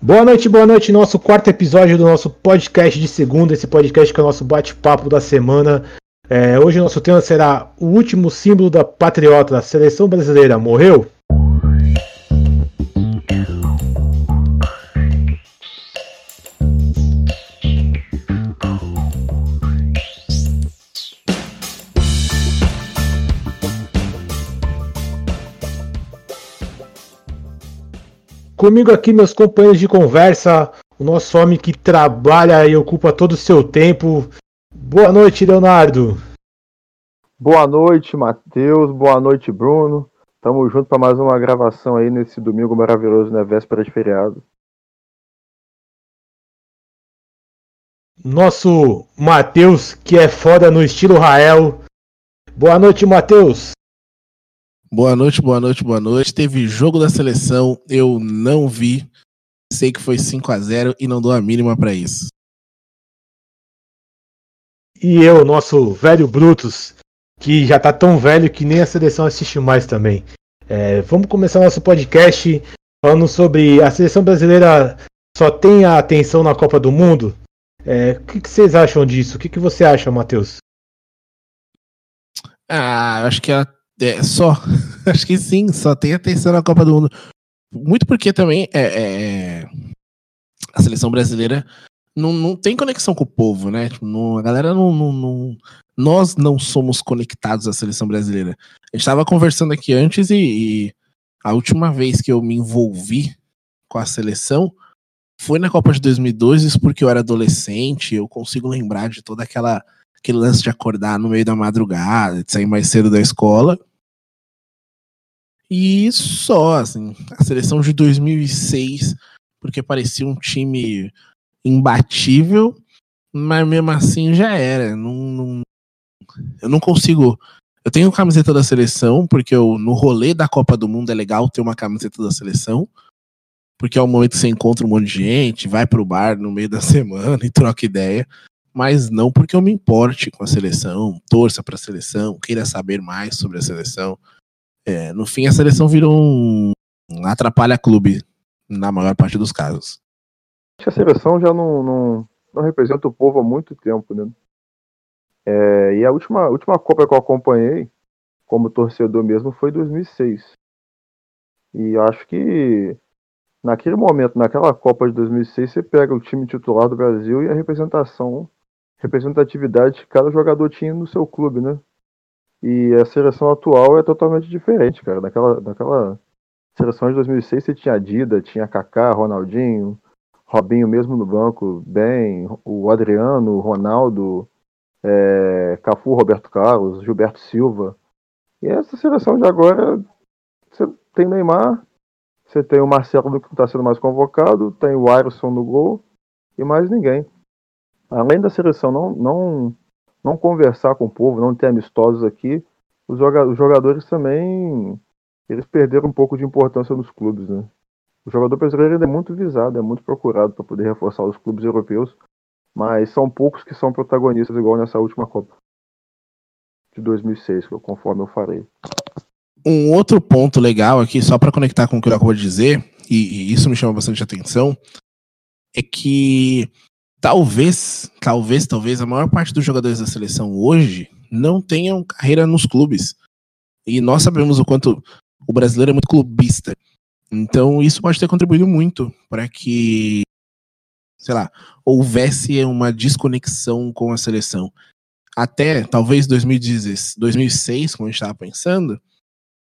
Boa noite, boa noite. Nosso quarto episódio do nosso podcast de segunda, esse podcast que é o nosso bate-papo da semana. É, hoje o nosso tema será o último símbolo da patriota da seleção brasileira. Morreu? Comigo aqui, meus companheiros de conversa, o nosso homem que trabalha e ocupa todo o seu tempo. Boa noite, Leonardo. Boa noite, Matheus. Boa noite, Bruno. Tamo junto para mais uma gravação aí nesse domingo maravilhoso, né? Véspera de feriado. Nosso Matheus, que é foda no estilo Rael. Boa noite, Matheus. Boa noite, boa noite, boa noite. Teve jogo da seleção, eu não vi. Sei que foi 5 a 0 e não dou a mínima para isso. E eu, nosso velho Brutus, que já tá tão velho que nem a seleção assiste mais também. É, vamos começar nosso podcast falando sobre a seleção brasileira só tem a atenção na Copa do Mundo. É, o que, que, vocês acham disso? O que, que você acha, Matheus? Ah, acho que ela é, só. Acho que sim, só tem atenção na Copa do Mundo. Muito porque também é, é, é, a seleção brasileira não, não tem conexão com o povo, né? Tipo, não, a galera não, não, não, Nós não somos conectados à seleção brasileira. A gente estava conversando aqui antes e, e, a última vez que eu me envolvi com a seleção foi na Copa de 2002, isso porque eu era adolescente, eu consigo lembrar de toda aquela aquele lance de acordar no meio da madrugada, de sair mais cedo da escola. E só, assim, a seleção de 2006, porque parecia um time imbatível, mas mesmo assim já era. Não, não, eu não consigo. Eu tenho camiseta da seleção, porque eu, no rolê da Copa do Mundo é legal ter uma camiseta da seleção. Porque é o momento que você encontra um monte de gente, vai pro bar no meio da semana e troca ideia. Mas não porque eu me importe com a seleção, torça pra seleção, queira saber mais sobre a seleção. É, no fim, a seleção virou um, um atrapalha-clube, na maior parte dos casos. A seleção já não, não, não representa o povo há muito tempo, né? É, e a última, última Copa que eu acompanhei, como torcedor mesmo, foi 2006. E acho que naquele momento, naquela Copa de 2006, você pega o time titular do Brasil e a representação, representatividade que cada jogador tinha no seu clube, né? E a seleção atual é totalmente diferente, cara. Naquela, naquela seleção de 2006 você tinha Dida, tinha Kaká, Ronaldinho, Robinho mesmo no banco, bem, o Adriano, o Ronaldo, é, Cafu, Roberto Carlos, Gilberto Silva. E essa seleção de agora, você tem Neymar, você tem o Marcelo que está sendo mais convocado, tem o Ayrson no gol e mais ninguém. Além da seleção não, não não conversar com o povo, não ter amistosos aqui, os jogadores também eles perderam um pouco de importância nos clubes, né? O jogador brasileiro ainda é muito visado, é muito procurado para poder reforçar os clubes europeus, mas são poucos que são protagonistas igual nessa última Copa de 2006, conforme eu falei. Um outro ponto legal aqui, só para conectar com o que eu acabou de dizer, e, e isso me chama bastante atenção, é que talvez, talvez, talvez a maior parte dos jogadores da seleção hoje não tenham carreira nos clubes. E nós sabemos o quanto o brasileiro é muito clubista. Então isso pode ter contribuído muito para que, sei lá, houvesse uma desconexão com a seleção. Até talvez 2016, 2006, como a gente estava pensando,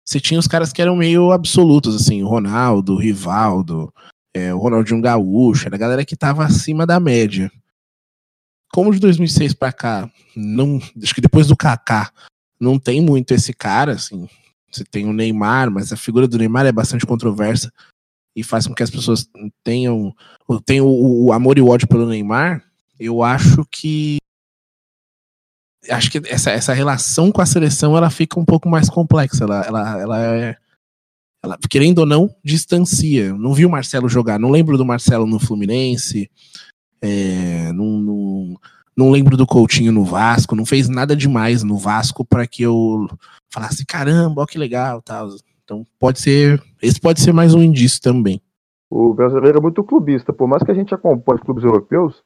você tinha os caras que eram meio absolutos, assim, Ronaldo, Rivaldo, é, o Ronaldinho Gaúcho, era a galera que tava acima da média. Como de 2006 para cá, não, acho que depois do Kaká, não tem muito esse cara, assim. Você tem o Neymar, mas a figura do Neymar é bastante controversa e faz com que as pessoas tenham, tenham o, o amor e o ódio pelo Neymar. Eu acho que acho que essa, essa relação com a seleção ela fica um pouco mais complexa. Ela, ela, ela é ela, querendo ou não, distancia. Não vi o Marcelo jogar, não lembro do Marcelo no Fluminense, é, não, não, não, lembro do Coutinho no Vasco, não fez nada demais no Vasco para que eu falasse, caramba, ó, que legal, tal. Então pode ser, esse pode ser mais um indício também. o brasileiro é muito clubista. Por mais que a gente acompanhe clubes europeus,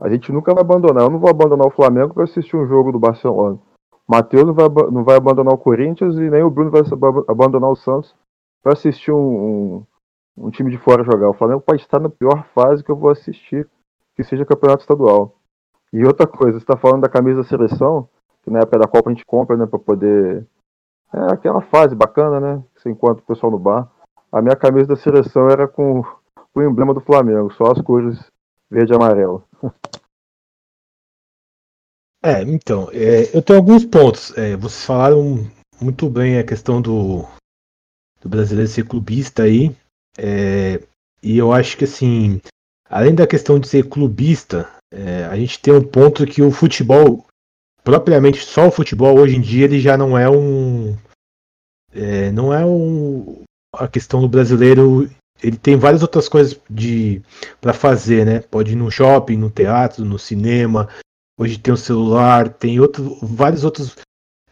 a gente nunca vai abandonar. Eu não vou abandonar o Flamengo para assistir um jogo do Barcelona. Matheus não vai, não vai abandonar o Corinthians e nem o Bruno vai abandonar o Santos para assistir um, um, um, time de fora jogar. O Flamengo pode estar na pior fase que eu vou assistir, que seja campeonato estadual. E outra coisa, você está falando da camisa da seleção, que na época da Copa a gente compra, né, para poder. É aquela fase bacana, né? Que você encontra o pessoal no bar. A minha camisa da seleção era com o emblema do Flamengo, só as cores verde e amarelo. É, então, é, eu tenho alguns pontos. É, vocês falaram muito bem a questão do, do brasileiro ser clubista aí. É, e eu acho que assim, além da questão de ser clubista, é, a gente tem um ponto que o futebol, propriamente só o futebol, hoje em dia, ele já não é um. É, não é um. A questão do brasileiro ele tem várias outras coisas de para fazer, né? Pode ir no shopping, no teatro, no cinema. Hoje tem o celular, tem outro, vários outros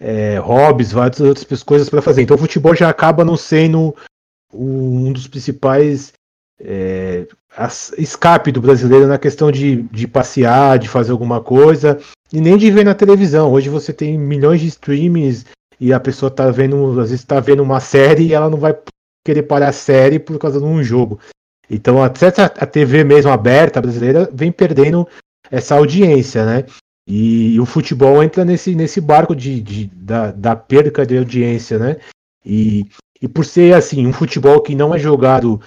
é, hobbies, várias outras coisas para fazer. Então o futebol já acaba não sendo um dos principais é, escape do brasileiro na questão de, de passear, de fazer alguma coisa e nem de ver na televisão. Hoje você tem milhões de streamings e a pessoa tá vendo, às vezes está vendo uma série e ela não vai querer parar a série por causa de um jogo. Então até a TV mesmo aberta brasileira vem perdendo essa audiência, né? E, o futebol entra nesse, nesse barco de, de da, da, perda de audiência, né? E, e por ser assim, um futebol que não é jogado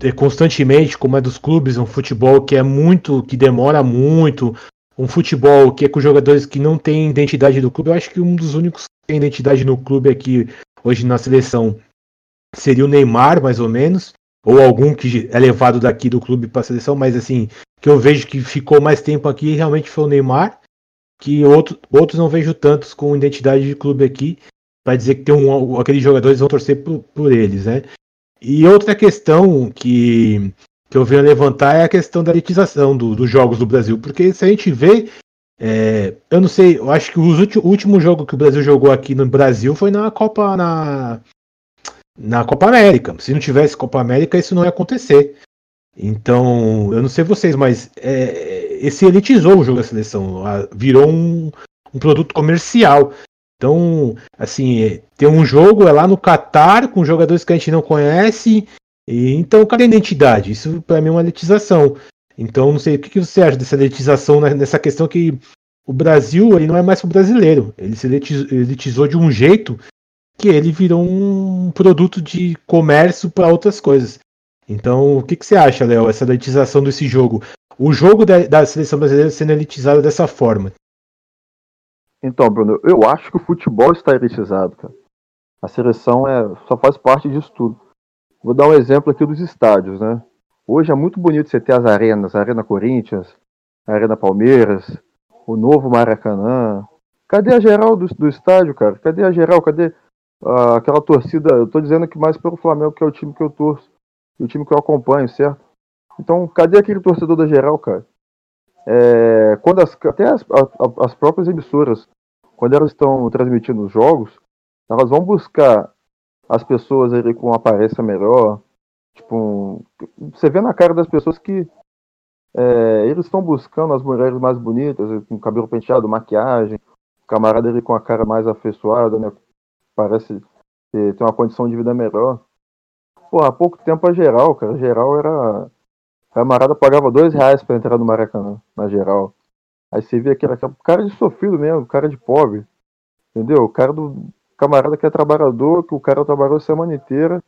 é, constantemente, como é dos clubes, um futebol que é muito, que demora muito, um futebol que é com jogadores que não têm identidade do clube. Eu acho que um dos únicos que tem identidade no clube aqui hoje na seleção seria o Neymar, mais ou menos, ou algum que é levado daqui do clube para a seleção, mas assim, que eu vejo que ficou mais tempo aqui realmente foi o Neymar, que outro, outros não vejo tantos com identidade de clube aqui, para dizer que tem um, aqueles jogadores vão torcer por, por eles, né? E outra questão que, que eu venho levantar é a questão da elitização do, dos jogos do Brasil, porque se a gente vê, é, eu não sei, eu acho que o último jogo que o Brasil jogou aqui no Brasil foi na Copa, na, na Copa América. Se não tivesse Copa América, isso não ia acontecer. Então, eu não sei vocês, mas é, esse elitizou o jogo da seleção, virou um, um produto comercial. Então, assim, é, tem um jogo é lá no Catar com jogadores que a gente não conhece. E, então, cadê a identidade? Isso para mim é uma elitização. Então, não sei o que, que você acha dessa elitização nessa questão que o Brasil ele não é mais o brasileiro. Ele se elitizou de um jeito que ele virou um produto de comércio para outras coisas. Então, o que, que você acha, Léo, essa elitização desse jogo? O jogo da, da, seleção brasileira sendo elitizado dessa forma? Então, Bruno, eu acho que o futebol está elitizado, cara. A seleção é, só faz parte disso tudo. Vou dar um exemplo aqui dos estádios, né? Hoje é muito bonito você ter as arenas, a Arena Corinthians, a Arena Palmeiras, o novo Maracanã. Cadê a geral do, do estádio, cara? Cadê a geral? Cadê uh, aquela torcida, eu tô dizendo que mais pelo Flamengo, que é o time que eu torço, e o time que eu acompanho, certo? Então, cadê aquele torcedor da geral, cara? É, quando as, até as, as próprias emissoras, quando elas estão transmitindo os jogos, elas vão buscar as pessoas ali com uma aparência melhor. Tipo, um, você vê na cara das pessoas que é, eles estão buscando as mulheres mais bonitas, com cabelo penteado, maquiagem, camarada ali com a cara mais afeiçoada, né? Parece ter, uma condição de vida melhor. Pô, há pouco tempo a geral, cara, a geral era. A camarada pagava dois reais pra entrar no Maracanã, na geral. Aí você aquele, aquele cara de sofrido mesmo, cara de pobre. Entendeu? O cara do camarada que é trabalhador, que o cara trabalhou a semana inteira.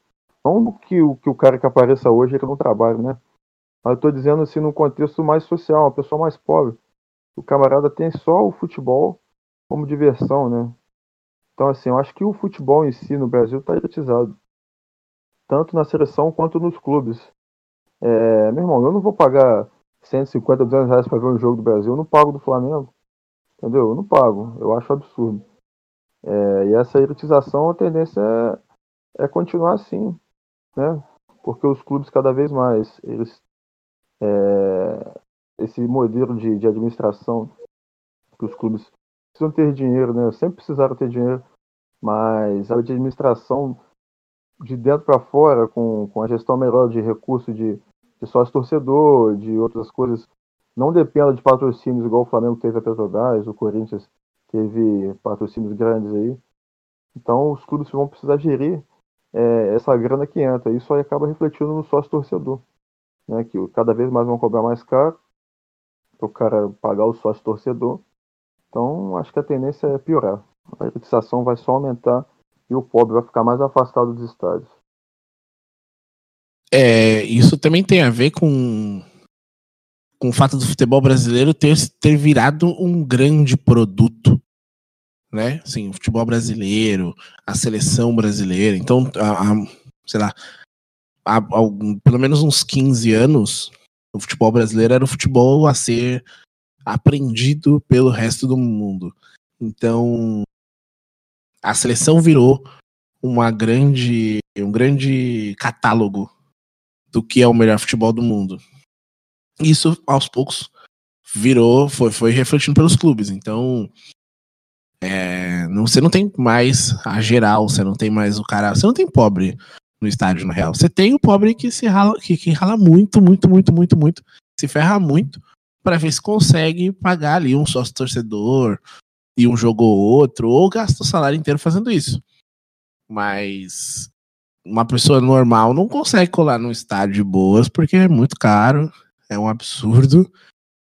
Não que o, que o cara que apareça hoje ele não trabalha, né? Mas eu tô dizendo assim num contexto mais social, uma pessoa mais pobre. O camarada tem só o futebol como diversão, né? Então, assim, eu acho que o futebol em si no Brasil está elitizado. Tanto na seleção quanto nos clubes. É, meu irmão, eu não vou pagar 150, 200 reais para ver um jogo do Brasil. Eu não pago do Flamengo. Entendeu? Eu não pago. Eu acho absurdo. É, e essa elitização, a tendência é, é, continuar assim. Né? Porque os clubes cada vez mais, eles. É, esse modelo de, de administração que os clubes precisam ter dinheiro, né? Sempre precisaram ter dinheiro, mas a administração de dentro para fora, com, com a gestão melhor de recurso de, de sócio torcedor, de outras coisas, não dependa de patrocínios igual o Flamengo teve a Petrobras, o Corinthians teve patrocínios grandes aí. Então os clubes vão precisar gerir é, essa grana que entra. Isso aí acaba refletindo no sócio torcedor. Né, que cada vez mais vão cobrar mais caro para o cara pagar o sócio torcedor. Então acho que a tendência é piorar. A elitização vai só aumentar e o pobre vai ficar mais afastado dos estádios. É, isso também tem a ver com, com o fato do futebol brasileiro ter, ter virado um grande produto. Né? Assim, o futebol brasileiro, a seleção brasileira. Então, a, a, sei lá, há, pelo menos uns 15 anos, o futebol brasileiro era o futebol a ser aprendido pelo resto do mundo. Então, a seleção virou uma grande, um grande catálogo do que é o melhor futebol do mundo. Isso, aos poucos, virou, foi, foi refletindo pelos clubes. Então, é, não, você não tem mais a geral, você não tem mais o cara. Você não tem pobre no estádio, na real. Você tem o pobre que se rala, que, que rala muito, muito, muito, muito, muito, se ferra muito para ver se consegue pagar ali um sócio torcedor, e um jogo ou outro, ou gasta o salário inteiro fazendo isso. Mas uma pessoa normal não consegue colar num estádio de boas porque é muito caro, é um absurdo.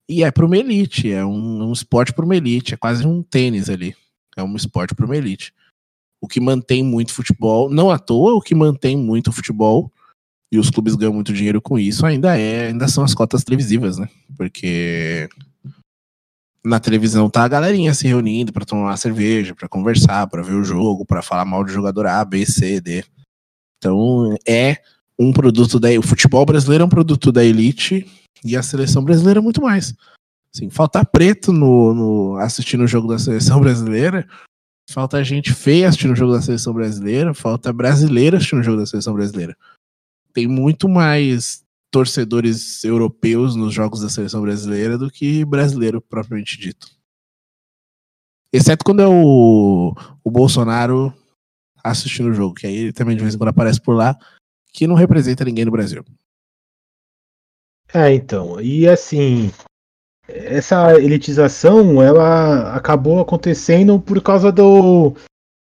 E é para uma elite, é um, um esporte para uma elite, é quase um tênis ali. É um esporte para uma elite. O que mantém muito futebol, não à toa, o que mantém muito futebol e os clubes ganham muito dinheiro com isso ainda é, ainda são as cotas televisivas, né? Porque na televisão tá a galerinha se reunindo para tomar uma cerveja, para conversar, para ver o jogo, para falar mal de jogador A, B, C, D. Então é um produto da o futebol brasileiro é um produto da elite e a seleção brasileira é muito mais. Assim, falta preto no, no assistindo o jogo da seleção brasileira, falta gente feia assistindo o jogo da seleção brasileira, falta brasileiro assistindo o jogo da seleção brasileira. Tem muito mais torcedores europeus nos jogos da seleção brasileira do que brasileiro propriamente dito. Exceto quando é o, o Bolsonaro assistindo o jogo, que aí ele também de vez em quando aparece por lá, que não representa ninguém no Brasil. É, então, e assim, essa elitização, ela acabou acontecendo por causa do,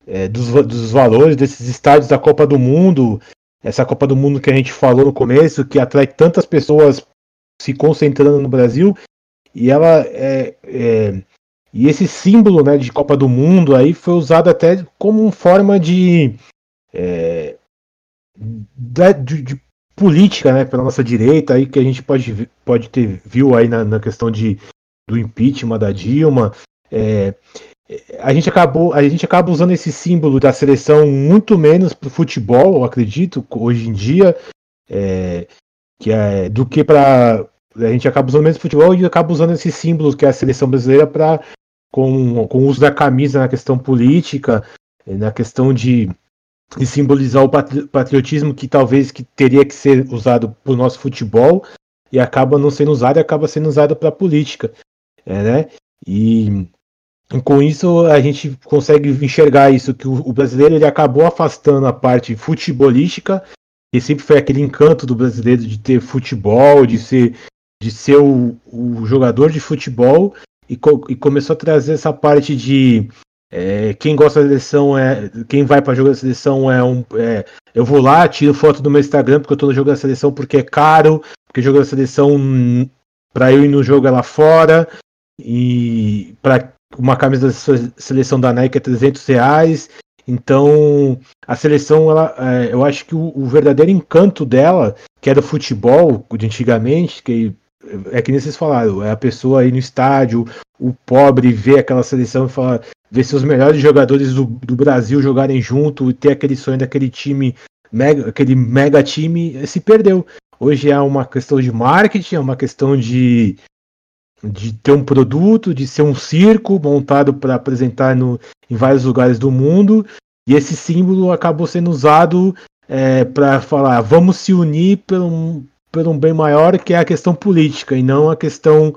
é, dos, dos valores desses estádios da Copa do Mundo, essa Copa do Mundo que a gente falou no começo, que atrai tantas pessoas se concentrando no Brasil, e ela é, é, e esse símbolo né, de Copa do Mundo aí foi usado até como forma de, é, de, de, política né, pela nossa direita aí que a gente pode, pode ter viu aí na, na questão de, do impeachment da Dilma. É, a gente acabou, a gente acaba usando esse símbolo da seleção muito menos para o futebol, eu acredito, hoje em dia, é, que é do que para a gente acaba usando menos futebol e acaba usando esse símbolo que é a seleção brasileira para com, com o uso da camisa na questão política, na questão de, de simbolizar o patriotismo que talvez que teria que ser usado para o nosso futebol e acaba não sendo usado e acaba sendo usado para política, é, né? E com isso a gente consegue enxergar isso que o, brasileiro ele acabou afastando a parte futebolística que sempre foi aquele encanto do brasileiro de ter futebol de ser de ser o, o jogador de futebol e, co e, começou a trazer essa parte de é, quem gosta da seleção é quem vai para jogar da seleção é um é, eu vou lá tiro foto do meu Instagram porque eu tô no jogo da seleção porque é caro porque jogo da seleção para eu ir no jogo é lá fora e para uma camisa da seleção da Nike é 300 reais. Então, a seleção, ela, é, eu acho que o, o, verdadeiro encanto dela, que era o futebol de antigamente, que é que nem vocês falaram, é a pessoa aí no estádio, o pobre ver aquela seleção e falar, ver seus melhores jogadores do, do Brasil jogarem junto e ter aquele sonho daquele time, mega, aquele mega time, se perdeu. Hoje é uma questão de marketing, é uma questão de, de ter um produto, de ser um circo montado para apresentar no, em vários lugares do mundo, e esse símbolo acabou sendo usado é, para falar vamos se unir por um, por um bem maior que é a questão política e não a questão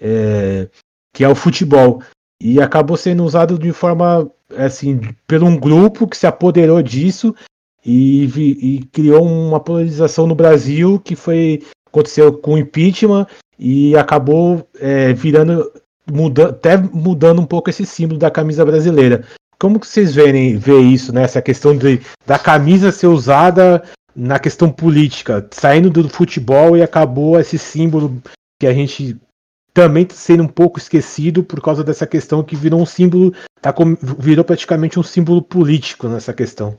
é, que é o futebol. E acabou sendo usado de forma assim, por um grupo que se apoderou disso e, e criou uma polarização no Brasil que foi aconteceu com o impeachment e acabou é, virando mudando, até mudando um pouco esse símbolo da camisa brasileira. Como que vocês verem ver isso, né? Essa questão de, da camisa ser usada na questão política, saindo do futebol e acabou esse símbolo que a gente também tá sendo um pouco esquecido por causa dessa questão que virou um símbolo, tá, virou praticamente um símbolo político nessa questão.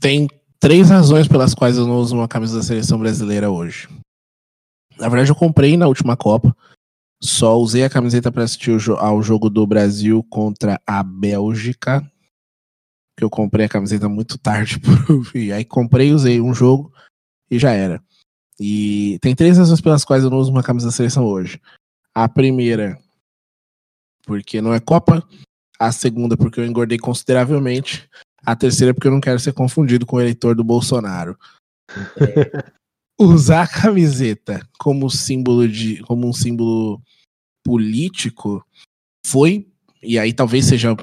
Tem três razões pelas quais eu não uso uma camisa da seleção brasileira hoje. Na verdade, eu comprei na última Copa. Só usei a camiseta para assistir ao jogo do Brasil contra a Bélgica. Que eu comprei a camiseta muito tarde. e aí comprei, usei um jogo e já era. E tem três razões pelas quais eu não uso uma camisa da seleção hoje. A primeira, porque não é Copa. A segunda, porque eu engordei consideravelmente. A terceira, porque eu não quero ser confundido com o eleitor do Bolsonaro. É, usar a camiseta como símbolo de, como um símbolo político foi e aí talvez seja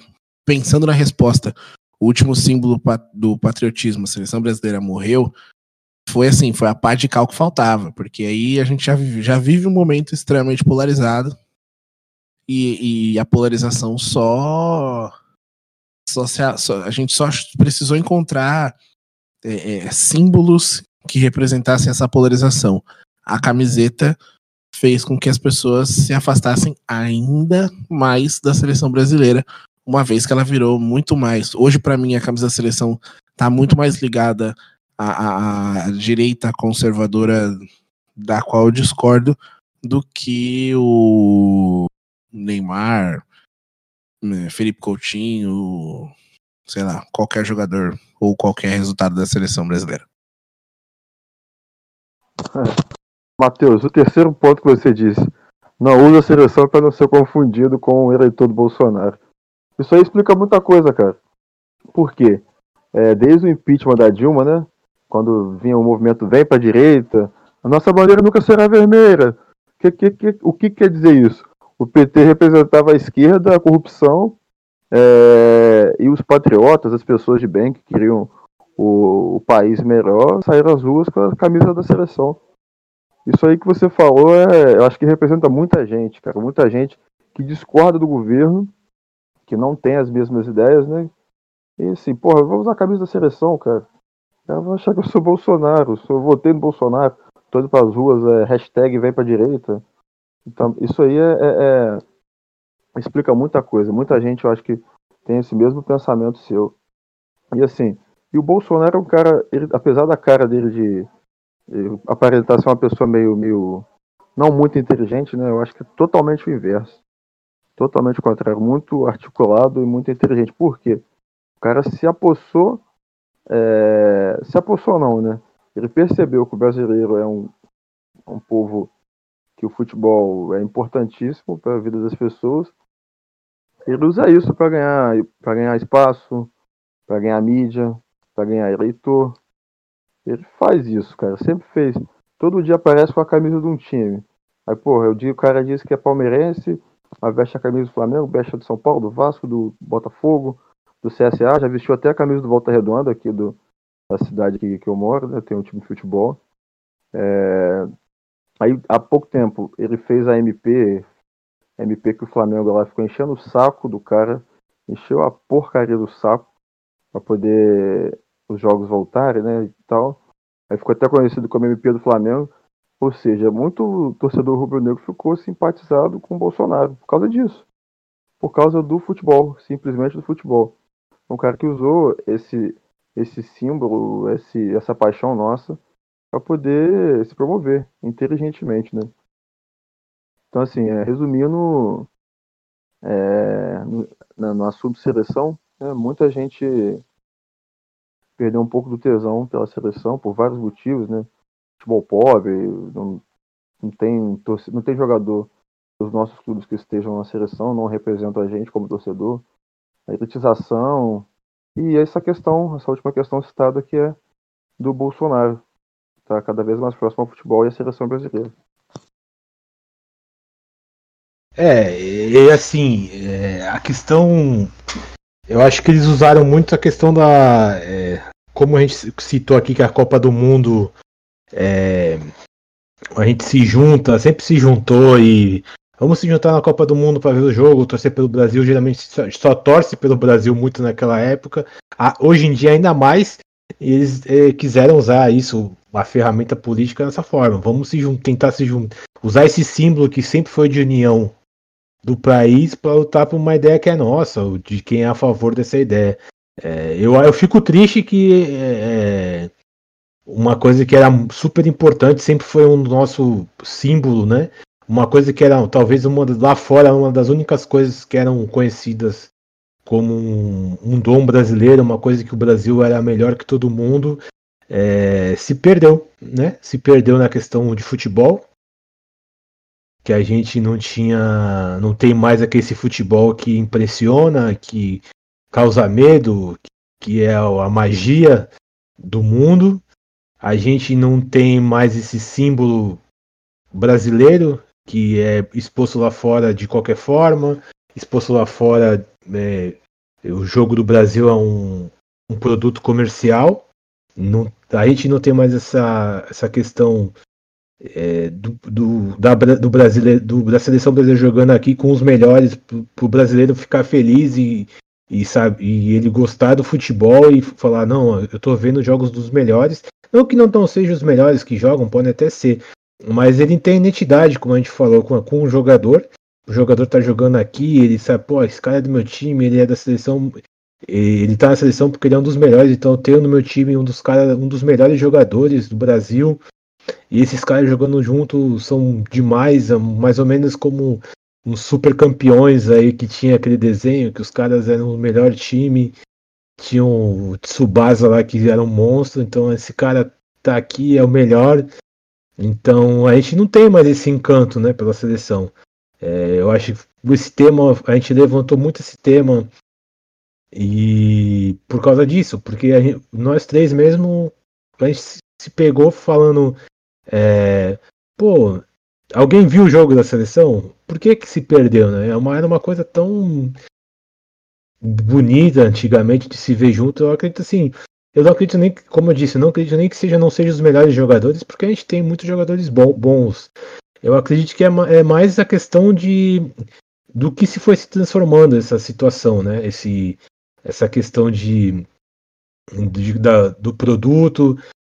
pensando na resposta, o último símbolo do patriotismo, a seleção brasileira morreu, foi assim, foi a pá de cal que faltava, porque aí a gente já vive, já vive um momento extremamente polarizado e, e a polarização só só, a, só a gente só precisou encontrar é, é, símbolos que representassem essa polarização. A camiseta fez com que as pessoas se afastassem ainda mais da seleção brasileira, uma vez que ela virou muito mais. Hoje, para mim, a camisa da seleção está muito mais ligada à, à, direita conservadora, da qual eu discordo, do que o Neymar, Felipe Coutinho, sei lá, qualquer jogador ou qualquer resultado da seleção brasileira. Matheus, o terceiro ponto que você disse, não usa a seleção para não ser confundido com o eleitor do Bolsonaro. Isso aí explica muita coisa, cara. Por quê? É, desde o impeachment da Dilma, né? Quando vinha o movimento vem para a direita, a nossa bandeira nunca será vermelha. Que, que, que, o que quer dizer isso? O PT representava a esquerda, a corrupção, é, e os patriotas, as pessoas de bem que queriam o, o país melhor, saíram às ruas com a camisa da seleção. Isso aí que você falou, é, eu acho que representa muita gente, cara. Muita gente que discorda do governo, que não tem as mesmas ideias, né? E assim, porra, vamos usar a camisa da seleção, cara. Eu vou achar que eu sou Bolsonaro, sou, votei no Bolsonaro, tô indo pras ruas, é, hashtag vem pra direita. Então, isso aí é, é, é, explica muita coisa. Muita gente, eu acho que tem esse mesmo pensamento seu. E assim, e o Bolsonaro é um cara, ele, apesar da cara dele de, de, aparentar ser uma pessoa meio, meio. não muito inteligente, né? Eu acho que é totalmente o inverso. Totalmente o contrário. Muito articulado e muito inteligente. Por quê? O cara se apossou. É, se apossou, não, né? Ele percebeu que o brasileiro é um, um povo que o futebol é importantíssimo para a vida das pessoas. Ele usa isso para ganhar, ganhar espaço, para ganhar mídia, para ganhar eleitor. Ele faz isso, cara. Sempre fez. Todo dia aparece com a camisa de um time. Aí, porra, o dia o cara diz que é palmeirense, aí veste a camisa do Flamengo, veste a do São Paulo, do Vasco, do Botafogo, do CSA, já vestiu até a camisa do Volta Redonda aqui do, da cidade que, que eu moro, né? Tem um time de futebol. É... Aí, há pouco tempo, ele fez a MP, MP que o Flamengo lá ficou enchendo o saco do cara, encheu a porcaria do saco para poder os jogos voltarem, né, e tal. Aí ficou até conhecido como MP do Flamengo. Ou seja, muito torcedor rubro-negro ficou simpatizado com o Bolsonaro por causa disso. Por causa do futebol, simplesmente do futebol. Um cara que usou esse esse símbolo, esse, essa paixão nossa para poder se promover inteligentemente, né? Então, assim, é, resumindo, é, no, no assunto seleção, né, muita gente perdeu um pouco do tesão pela seleção por vários motivos, né? Futebol pobre, não, não tem não tem jogador dos nossos clubes que estejam na seleção, não representam a gente como torcedor. A elitização e essa questão, essa última questão citada que é do Bolsonaro, está cada vez mais próximo ao futebol e à seleção brasileira. É, e assim, é, a questão. Eu acho que eles usaram muito a questão da. É, como a gente citou aqui que a Copa do Mundo. É, a gente se junta, sempre se juntou e. Vamos se juntar na Copa do Mundo para ver o jogo, torcer pelo Brasil. Geralmente só, só torce pelo Brasil muito naquela época. Ah, hoje em dia, ainda mais, eles é, quiseram usar isso, a ferramenta política dessa forma. Vamos se tentar se juntar, usar esse símbolo que sempre foi de união do país para lutar por uma ideia que é nossa, de quem é a favor dessa ideia. É, eu, eu fico triste que é, é uma coisa que era super importante, sempre foi um nosso símbolo, né? Uma coisa que era talvez uma lá fora uma das únicas coisas que eram conhecidas como um, um dom brasileiro, uma coisa que o Brasil era melhor que todo mundo, é, se perdeu, né? Se perdeu na questão de futebol, que a gente não tinha, não tem mais aquele futebol que impressiona, que causa medo, que é a magia do mundo. A gente não tem mais esse símbolo brasileiro que é exposto lá fora de qualquer forma, exposto lá fora. É, o jogo do Brasil é um, um produto comercial. Não, a gente não tem mais essa, essa questão é, do, do, da, do, brasileiro, do, da seleção brasileira jogando aqui com os melhores, para o brasileiro ficar feliz e, e, sabe, e ele gostar do futebol e falar: não, eu estou vendo jogos dos melhores. Não que não, sejam os melhores que jogam, podem até ser, mas ele tem identidade, como a gente falou, com, com o jogador. O jogador está jogando aqui, ele sabe, pô, esse cara é do meu time, ele é da seleção. Ele tá na seleção porque ele é um dos melhores, então eu tenho no meu time um dos cara, um dos melhores jogadores do Brasil. E esses caras jogando junto são demais, é mais ou menos como uns super campeões aí que tinha aquele desenho, que os caras eram o melhor time, tinham o Tsubasa lá que era um monstro, então esse cara tá aqui, é o melhor. Então a gente não tem mais esse encanto né, pela seleção. É, eu acho que esse tema, a gente levantou muito esse tema e por causa disso, porque gente, nós três mesmo, a gente se pegou falando é, pô, alguém viu o jogo da seleção? Por que que se perdeu, né? É uma, era uma coisa tão bonita antigamente de se ver junto. Eu acredito assim, eu não acredito nem, como eu disse, não acredito nem que seja não sejam os melhores jogadores, porque a gente tem muitos jogadores bons. Eu acredito que é, é mais a questão de do que se foi se transformando essa situação, né? Esse, essa questão de, de da, do produto,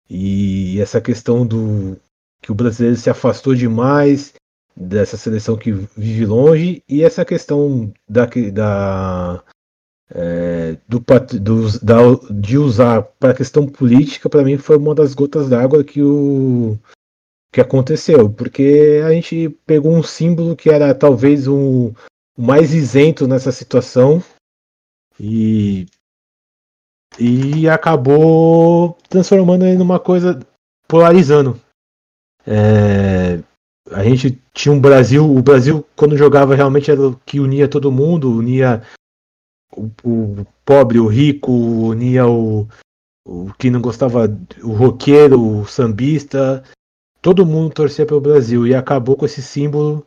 e essa questão do que o brasileiro se afastou demais dessa seleção que vive longe e essa questão da, da, é, do, do, da, de usar para a questão política para mim foi uma das gotas d'água que o que aconteceu porque a gente pegou um símbolo que era talvez o mais isento nessa situação e e acabou transformando ele numa coisa polarizando. É, a gente tinha um Brasil, o Brasil quando jogava realmente era o que unia todo mundo, unia o, o pobre, o rico, unia o, o que não gostava, o roqueiro, o sambista, todo mundo torcia pelo Brasil e acabou com esse símbolo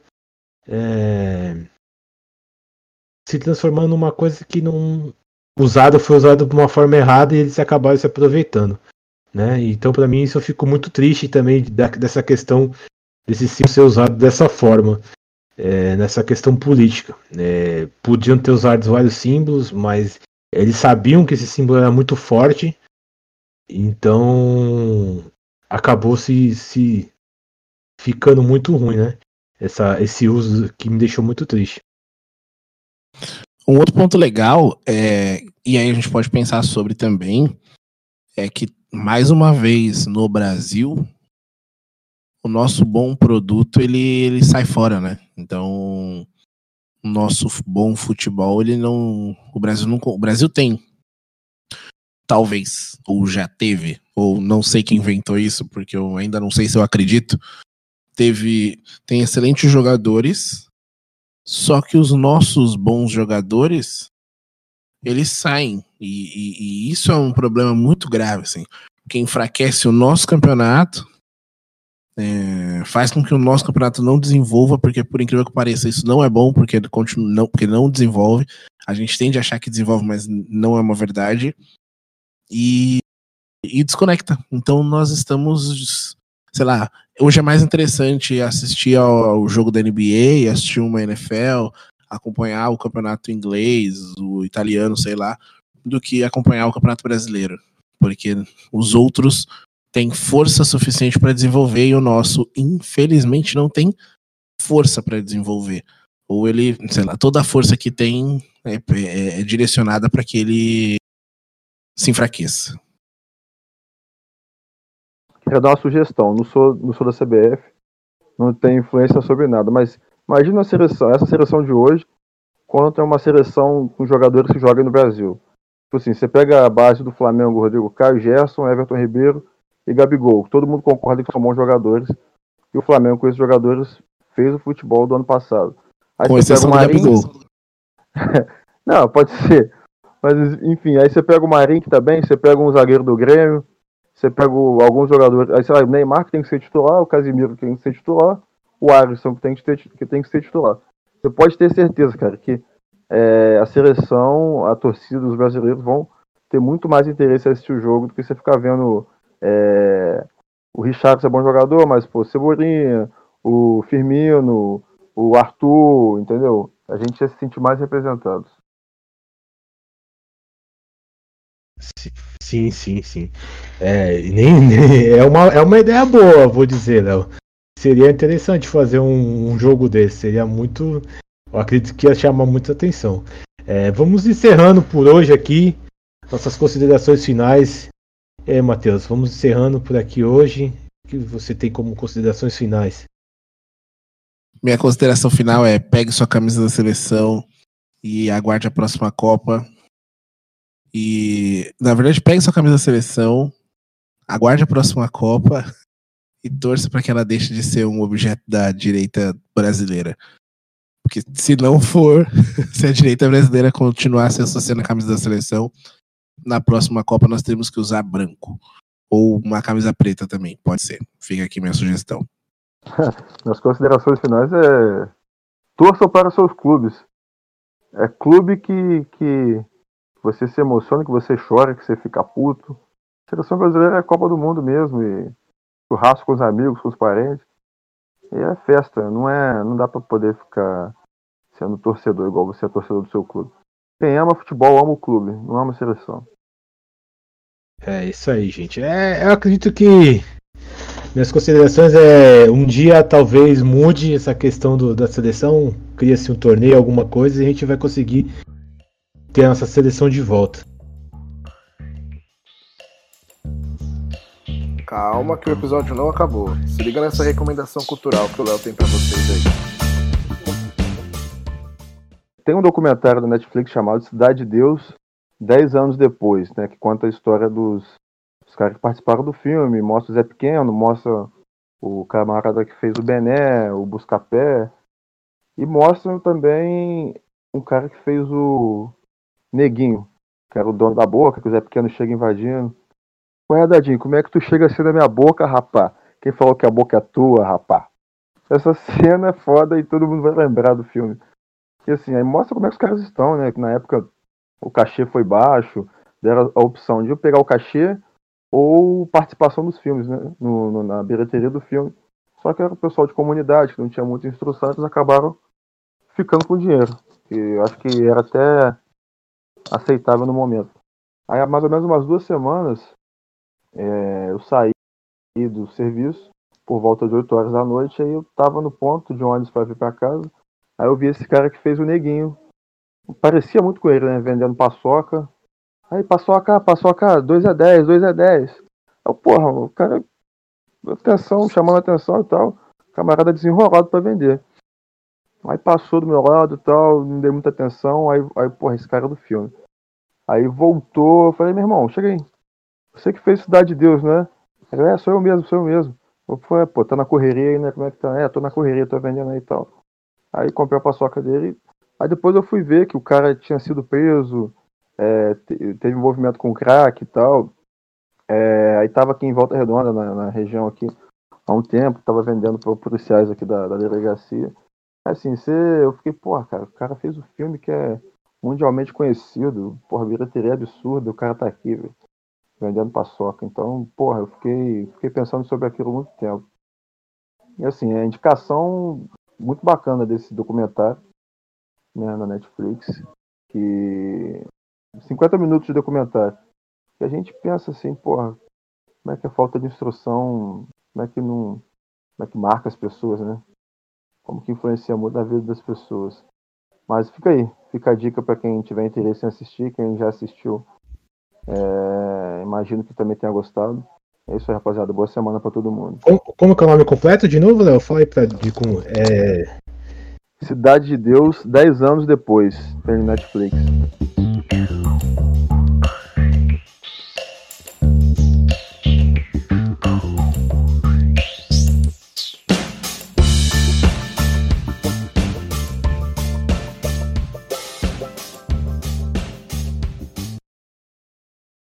é, se transformando numa coisa que não usado foi usado de uma forma errada e eles acabaram se aproveitando. Né? Então, para mim, isso eu fico muito triste também da, dessa questão desse símbolo ser usado dessa forma, é, nessa questão política. É, podiam ter usado vários símbolos, mas eles sabiam que esse símbolo era muito forte, então acabou se, se ficando muito ruim, né? Essa, esse uso que me deixou muito triste. Um outro ponto legal, é, e aí a gente pode pensar sobre também, é que, mais uma vez, no Brasil, o nosso bom produto, ele, ele sai fora, né? Então, o nosso bom futebol, ele não... O Brasil, não, o Brasil tem, talvez, ou já teve, ou não sei quem inventou isso, porque eu ainda não sei se eu acredito, teve, tem excelentes jogadores, só que os nossos bons jogadores, eles saem. E, e, e, isso é um problema muito grave, assim. Que enfraquece o nosso campeonato é, faz com que o nosso campeonato não desenvolva, porque por incrível que pareça, isso não é bom, porque continua, não, porque não desenvolve. A gente tende a achar que desenvolve, mas não é uma verdade. E, e desconecta. Então nós estamos, sei lá, hoje é mais interessante assistir ao, ao jogo da NBA, assistir uma NFL, acompanhar o campeonato inglês, o italiano, sei lá, do que acompanhar o campeonato brasileiro. Porque os outros têm força suficiente para desenvolver e o nosso, infelizmente, não tem força para desenvolver. Ou ele, sei lá, toda a força que tem é, é, é direcionada para que ele se enfraqueça. Quero dar uma sugestão. Não sou, não sou da CBF, não tenho influência sobre nada, mas imagina a seleção, essa seleção de hoje contra uma seleção com jogadores que jogam no Brasil. Tipo assim, você pega a base do Flamengo, Rodrigo Caio, Gerson, Everton Ribeiro e Gabigol. Todo mundo concorda que são bons jogadores. E o Flamengo, com esses jogadores, fez o futebol do ano passado. Aí com exceção do Gabigol. Não, pode ser. Mas, enfim, aí você pega o Marinho, que tá bem, você pega um zagueiro do Grêmio, você pega alguns jogadores. Aí, sei lá, o Neymar, que tem que ser titular, o Casimiro, que tem que ser titular, o Alisson, que tem que, ter, que tem que ser titular. Você pode ter certeza, cara, que é, a seleção, a torcida dos brasileiros vão ter muito mais interesse em assistir o jogo do que você ficar vendo é, o Richard é bom jogador, mas pô, Cebolinha, o Firmino, o Arthur, entendeu? A gente ia se sentir mais representados. Sim, sim, sim. É, nem, nem, é, uma, é uma ideia boa, vou dizer, Léo. Seria interessante fazer um, um jogo desse. Seria muito eu acredito que ia chamar muita atenção. É, vamos encerrando por hoje aqui nossas considerações finais. É, Matheus, vamos encerrando por aqui hoje. O que você tem como considerações finais? Minha consideração final é: pegue sua camisa da seleção e aguarde a próxima Copa. E, na verdade, pegue sua camisa da seleção, aguarde a próxima Copa e torça para que ela deixe de ser um objeto da direita brasileira. Porque se não for, se a direita brasileira continuar se associando à camisa da seleção, na próxima Copa nós temos que usar branco. Ou uma camisa preta também, pode ser. Fica aqui minha sugestão. Nas considerações finais é. Torçam para seus clubes. É clube que, que você se emociona, que você chora, que você fica puto. A seleção brasileira é a Copa do Mundo mesmo. E churrasco com os amigos, com os parentes. E é festa, não é, não dá para poder ficar sendo torcedor igual você é torcedor do seu clube. Quem ama futebol ama o clube, não ama a seleção. É isso aí, gente. É, eu acredito que minhas considerações é um dia talvez mude essa questão do, da seleção, cria-se um torneio, alguma coisa, e a gente vai conseguir ter a nossa seleção de volta. Calma que o episódio não acabou. Se liga nessa recomendação cultural que o Léo tem para vocês aí. Tem um documentário da Netflix chamado Cidade de Deus, 10 anos depois, né, que conta a história dos, dos caras que participaram do filme, mostra o Zé Pequeno, mostra o camarada que fez o Bené, o Buscapé, e mostra também um cara que fez o Neguinho, que era o dono da boca, que o Zé Pequeno chega invadindo. Ué, Dadinho, como é que tu chega assim na minha boca, rapá? Quem falou que a boca é tua, rapá? Essa cena é foda e todo mundo vai lembrar do filme. E assim, aí mostra como é que os caras estão, né? Que na época o cachê foi baixo, deram a opção de eu pegar o cachê ou participação dos filmes, né? No, no, na bilheteria do filme. Só que era o pessoal de comunidade, que não tinha muita instrução, eles acabaram ficando com dinheiro. E eu acho que era até aceitável no momento. Aí há mais ou menos umas duas semanas é, eu saí do serviço por volta de 8 horas da noite, aí eu tava no ponto de ônibus para vir para casa. Aí eu vi esse cara que fez o neguinho. Parecia muito com ele, né? Vendendo paçoca. Aí, paçoca, paçoca, 2 a 10, 2 a 10. Aí, porra, o cara, atenção, chamando atenção e tal. Camarada desenrolado para vender. Aí passou do meu lado e tal, não dei muita atenção. Aí, aí, porra, esse cara é do filme. Aí voltou, eu falei, meu irmão, chega aí. Você que fez Cidade de Deus, né? Ele, é, sou eu mesmo, sou eu mesmo. Eu falei, pô, tá na correria aí, né? Como é que tá? É, tô na correria, tô vendendo aí e tal. Aí comprei a paçoca dele. Aí depois eu fui ver que o cara tinha sido preso, é, teve envolvimento com crack e tal. É, aí tava aqui em Volta Redonda, na, na, região aqui, há um tempo, tava vendendo para policiais aqui da, da delegacia. Assim, você, eu fiquei, porra, cara, o cara fez um filme que é mundialmente conhecido, porra, bilheteria absurda, o cara tá aqui, véio, vendendo paçoca. Então, porra, eu fiquei, fiquei pensando sobre aquilo há muito tempo. E assim, a indicação muito bacana desse documentário né, na Netflix, que 50 minutos de documentário. Que a gente pensa assim, porra, como é que a falta de instrução, como é que não, como é que marca as pessoas, né? Como que influencia muito na vida das pessoas. Mas fica aí, fica a dica para quem tiver interesse em assistir, quem já assistiu, é, imagino que também tenha gostado. É isso aí, rapaziada. Boa semana para todo mundo. Como, como que é o nome completo de novo, Léo? Fala aí pra, de como. É... Cidade de Deus, 10 anos depois, pelo Netflix.